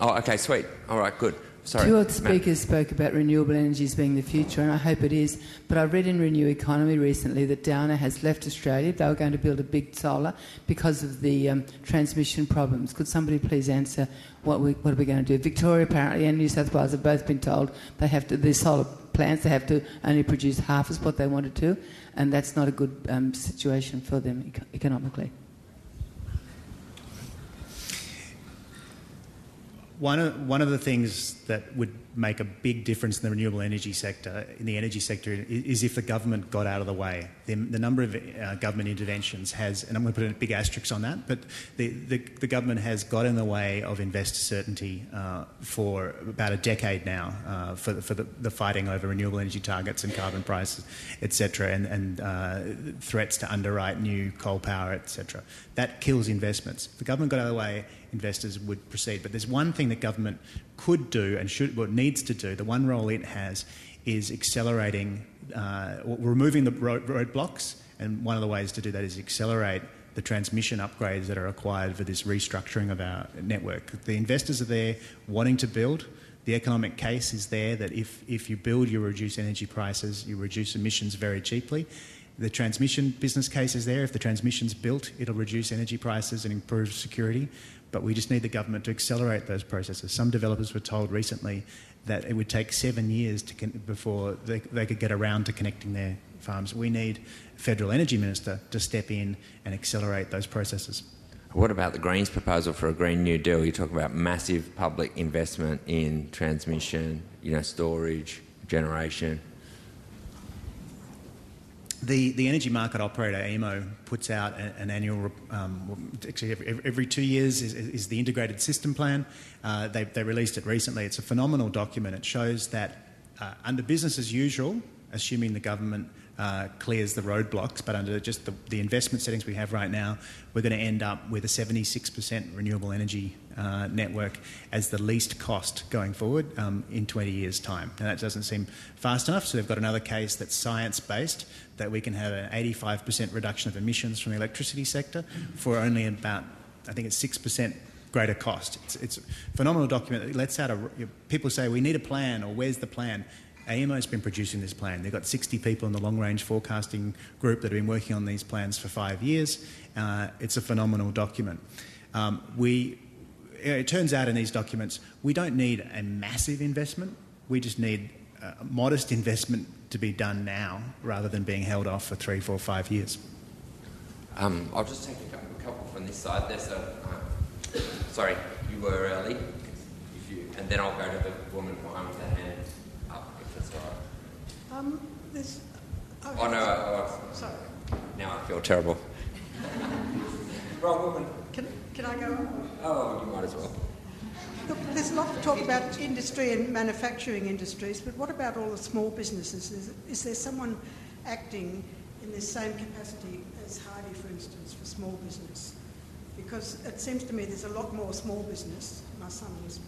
Oh, okay, sweet. All right, good. Sorry. Two other speakers spoke about renewable energies being the future, and I hope it is. But I read in Renew Economy recently that Downer has left Australia. They were going to build a big solar because of the um, transmission problems. Could somebody please answer what, we, what are we going to do? Victoria apparently and New South Wales have both been told they have to, the solar plants, they have to only produce half as what they wanted to, and that's not a good um, situation for them economically. One of, one of the things that would make a big difference in the renewable energy sector, in the energy sector, is if the government got out of the way. The, the number of uh, government interventions has, and I'm going to put a big asterisk on that, but the, the, the government has got in the way of investor certainty uh, for about a decade now uh, for, the, for the, fighting over renewable energy targets and carbon prices, etc., and, and uh, threats to underwrite new coal power, etc. That kills investments. If the government got out of the way, investors would proceed. But there's one thing that government could do and should, what needs to do, the one role it has is accelerating, uh, removing the road, roadblocks. And one of the ways to do that is accelerate the transmission upgrades that are required for this restructuring of our network. The investors are there wanting to build. The economic case is there that if, if you build, you reduce energy prices, you reduce emissions very cheaply. The transmission business case is there. If the transmission's built, it'll reduce energy prices and improve security but we just need the government to accelerate those processes. Some developers were told recently that it would take seven years con- before they, they could get around to connecting their farms. We need a federal energy minister to step in and accelerate those processes. What about the Greens proposal for a Green New Deal? You talk about massive public investment in transmission, you know, storage, generation. The, the energy market operator, AEMO, puts out an, annual, um, actually every, every, two years is, is, the integrated system plan. Uh, they, they released it recently. It's a phenomenal document. It shows that uh, under business as usual, assuming the government uh, clears the roadblocks, but under just the, the, investment settings we have right now, we're going to end up with a 76% renewable energy uh, network as the least cost going forward um, in 20 years' time. And that doesn't seem fast enough, so they've got another case that's science based that we can have an 85% reduction of emissions from the electricity sector for only about, I think it's 6% greater cost. It's, it's a phenomenal document that lets out a. People say, we need a plan, or where's the plan? AEMO's been producing this plan. They've got 60 people in the long range forecasting group that have been working on these plans for five years. Uh, it's a phenomenal document. Um, we, it turns out in these documents, we don't need a massive investment. We just need a modest investment to be done now rather than being held off for three, four, five years. Um, I'll just take a couple, from this side. There's a. Uh, sorry, you were early. You, and then I'll go to the woman behind hand. Um, there's. Oh, oh no, oh, sorry. Now I feel terrible. Wrong woman. Can, can I go on? Oh, you might as well. Look, there's a lot of talk about industry and manufacturing industries, but what about all the small businesses? Is, is there someone acting in the same capacity as Heidi, for instance, for small business? Because it seems to me there's a lot more small business. My son was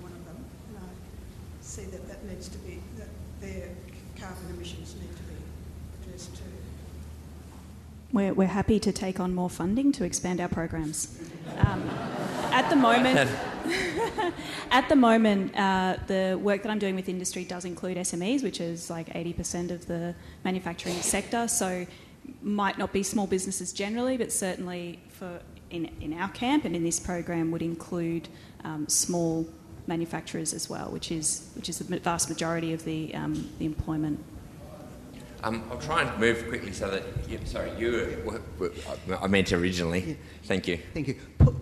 one of them, and I see that that needs to be, that their carbon emissions need to be addressed too. We're, we're happy to take on more funding to expand our programs. Um, at the moment, at the moment, uh, the work that I'm doing with industry does include SMEs, which is like 80% of the manufacturing sector. So, might not be small businesses generally, but certainly for in, in our camp and in this program would include um, small manufacturers as well, which is which is the vast majority of the um, the employment. Um, I'll try and move quickly so that. You, sorry, you. I meant originally. Thank you. Thank you.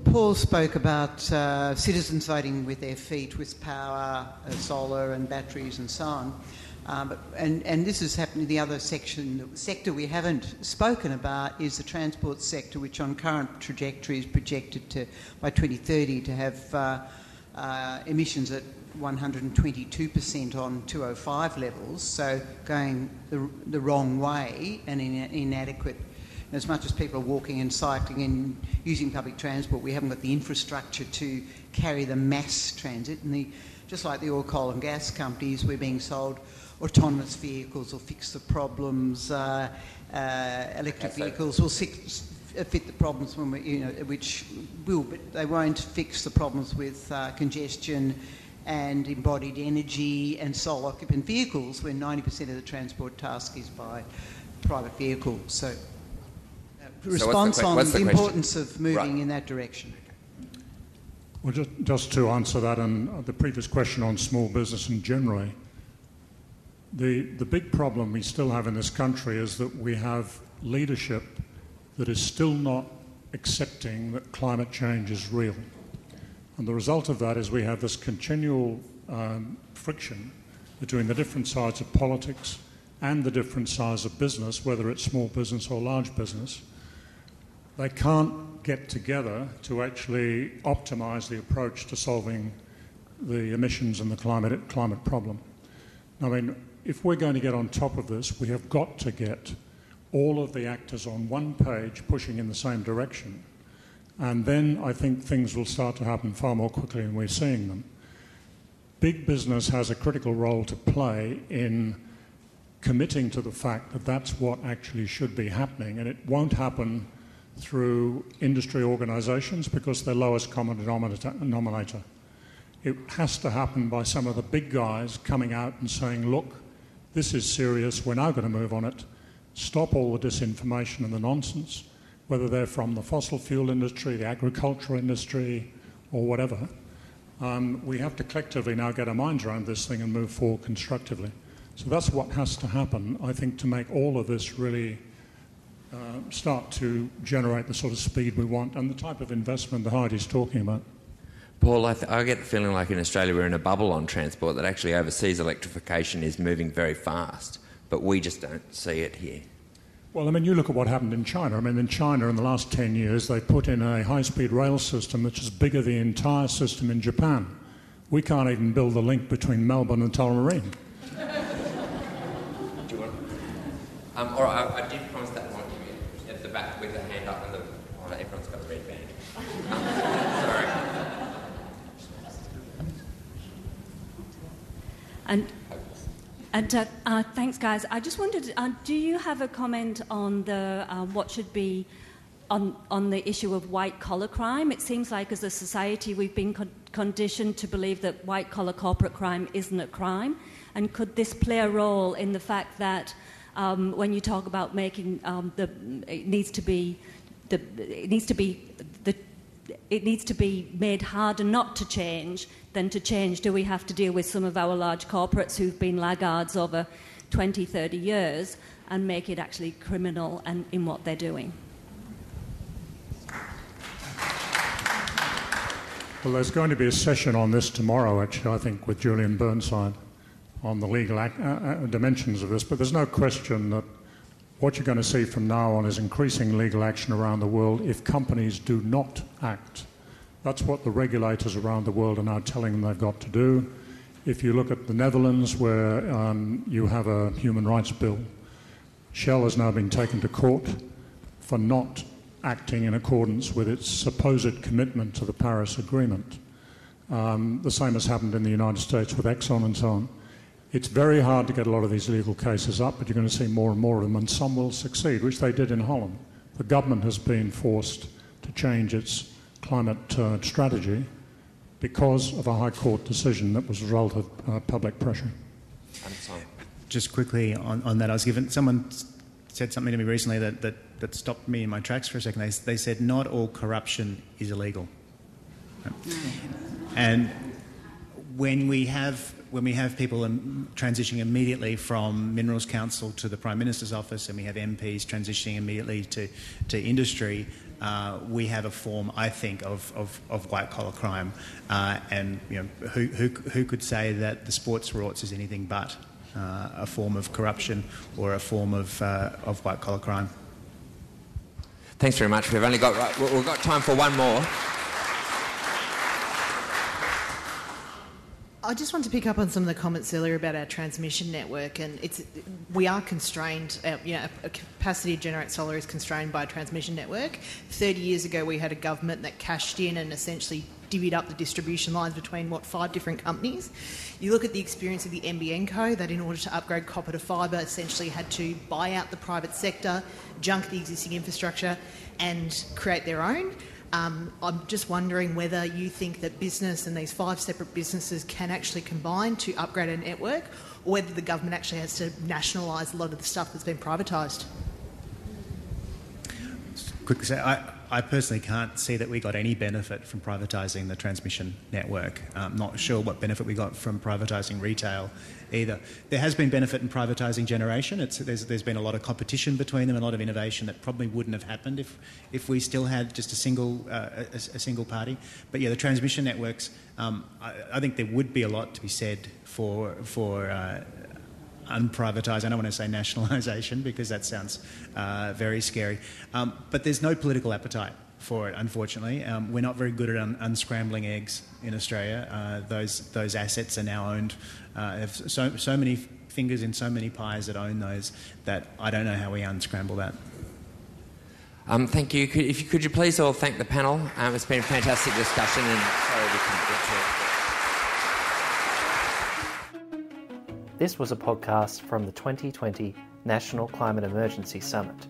Paul spoke about uh, citizens voting with their feet, with power, uh, solar, and batteries, and so on. Um, but, and, and this is happening. The other section, the sector we haven't spoken about is the transport sector, which on current trajectory is projected to, by 2030, to have uh, emissions at 122% on 205 levels, so going the, the wrong way and in, inadequate. As much as people are walking and cycling and using public transport, we haven't got the infrastructure to carry the mass transit. And the, just like the oil, coal, and gas companies, we're being sold autonomous vehicles will fix the problems, uh, uh, electric vehicles will fit the problems when we, you know, which will, but they won't fix the problems with uh, congestion and embodied energy and sole occupant vehicles when 90% of the transport task is by private vehicles. So, uh, response so on the, the importance of moving right. in that direction. Well, just, just to answer that and the previous question on small business and generally, the, the big problem we still have in this country is that we have leadership that is still not accepting that climate change is real. And the result of that is we have this continual um, friction between the different sides of politics and the different sides of business, whether it's small business or large business. They can't get together to actually optimize the approach to solving the emissions and the climate, climate problem. I mean, if we're going to get on top of this, we have got to get all of the actors on one page pushing in the same direction. And then I think things will start to happen far more quickly than we're seeing them. Big business has a critical role to play in committing to the fact that that's what actually should be happening, and it won't happen through industry organisations because they're lowest common denominator. It has to happen by some of the big guys coming out and saying, look, this is serious, we're now going to move on it. Stop all the disinformation and the nonsense, whether they're from the fossil fuel industry, the agricultural industry, or whatever. Um, we have to collectively now get our minds around this thing and move forward constructively. So that's what has to happen, I think, to make all of this really uh, start to generate the sort of speed we want and the type of investment that Heidi's talking about. Paul, I, th- I, get the feeling like in Australia we're in a bubble on transport, that actually overseas electrification is moving very fast, but we just don't see it here. Well, I mean, you look at what happened in China. I mean, in China in the last 10 years, they put in a high speed rail system which is bigger than the entire system in Japan. We can't even build the link between Melbourne and Tullamarine. Do you want? Um, all right, I, I did promise that one to you at the back with a hand up and the. Oh, everyone's got a red band. Um, sorry. And, and uh, uh, thanks, guys. I just wondered, uh, do you have a comment on the uh, what should be on on the issue of white collar crime? It seems like as a society we've been con- conditioned to believe that white collar corporate crime isn't a crime, and could this play a role in the fact that um, when you talk about making um, the it needs to be the it needs to be it needs to be made harder not to change than to change. Do we have to deal with some of our large corporates who've been laggards over 20, 30 years and make it actually criminal and in what they're doing? Well, there's going to be a session on this tomorrow, actually, I think, with Julian Burnside on the legal ac- uh, uh, dimensions of this. But there's no question that what you're going to see from now on is increasing legal action around the world if companies do not act. That's what the regulators around the world are now telling them they've got to do. If you look at the Netherlands, where um, you have a human rights bill, Shell has now been taken to court for not acting in accordance with its supposed commitment to the Paris Agreement. Um, the same has happened in the United States with Exxon and so on. It's very hard to get a lot of these legal cases up, but you're going to see more and more of them, and some will succeed, which they did in Holland. The government has been forced to change its climate uh, strategy because of a High Court decision that was a result of uh, public pressure. Just quickly on, on that, I was given someone said something to me recently that, that, that stopped me in my tracks for a second. They, they said, Not all corruption is illegal. And when we have when we have people transitioning immediately from Minerals Council to the Prime Minister's office, and we have MPs transitioning immediately to, to industry, uh, we have a form, I think, of, of, of white collar crime. Uh, and you know, who, who, who could say that the sports rorts is anything but uh, a form of corruption or a form of, uh, of white collar crime? Thanks very much. We've only got we've got time for one more. I just want to pick up on some of the comments earlier about our transmission network, and it's we are constrained. Uh, a capacity to generate solar is constrained by a transmission network. Thirty years ago, we had a government that cashed in and essentially divvied up the distribution lines between what five different companies. You look at the experience of the NBN Co. That in order to upgrade copper to fibre, essentially had to buy out the private sector, junk the existing infrastructure, and create their own. Um, I'm just wondering whether you think that business and these five separate businesses can actually combine to upgrade a network, or whether the government actually has to nationalise a lot of the stuff that's been privatised. Quickly say, I, I personally can't see that we got any benefit from privatising the transmission network. I'm not sure what benefit we got from privatising retail either. There has been benefit in privatising generation. There's, there's been a lot of competition between them, a lot of innovation that probably wouldn't have happened if, if we still had just a single, uh, a, a, single party. But yeah, the transmission networks, um, I, I, think there would be a lot to be said for, for uh, unprivatised. I don't want to say nationalisation because that sounds uh, very scary. Um, but there's no political appetite for it, unfortunately. Um, we're not very good at un- unscrambling eggs in Australia. Uh, those, those assets are now owned, uh, have so, so many fingers in so many pies that own those that I don't know how we unscramble that. Um, thank you. Could, if you, could you please all thank the panel? Um, it's been a fantastic discussion and sorry we couldn't get to it. This was a podcast from the 2020 National Climate Emergency Summit.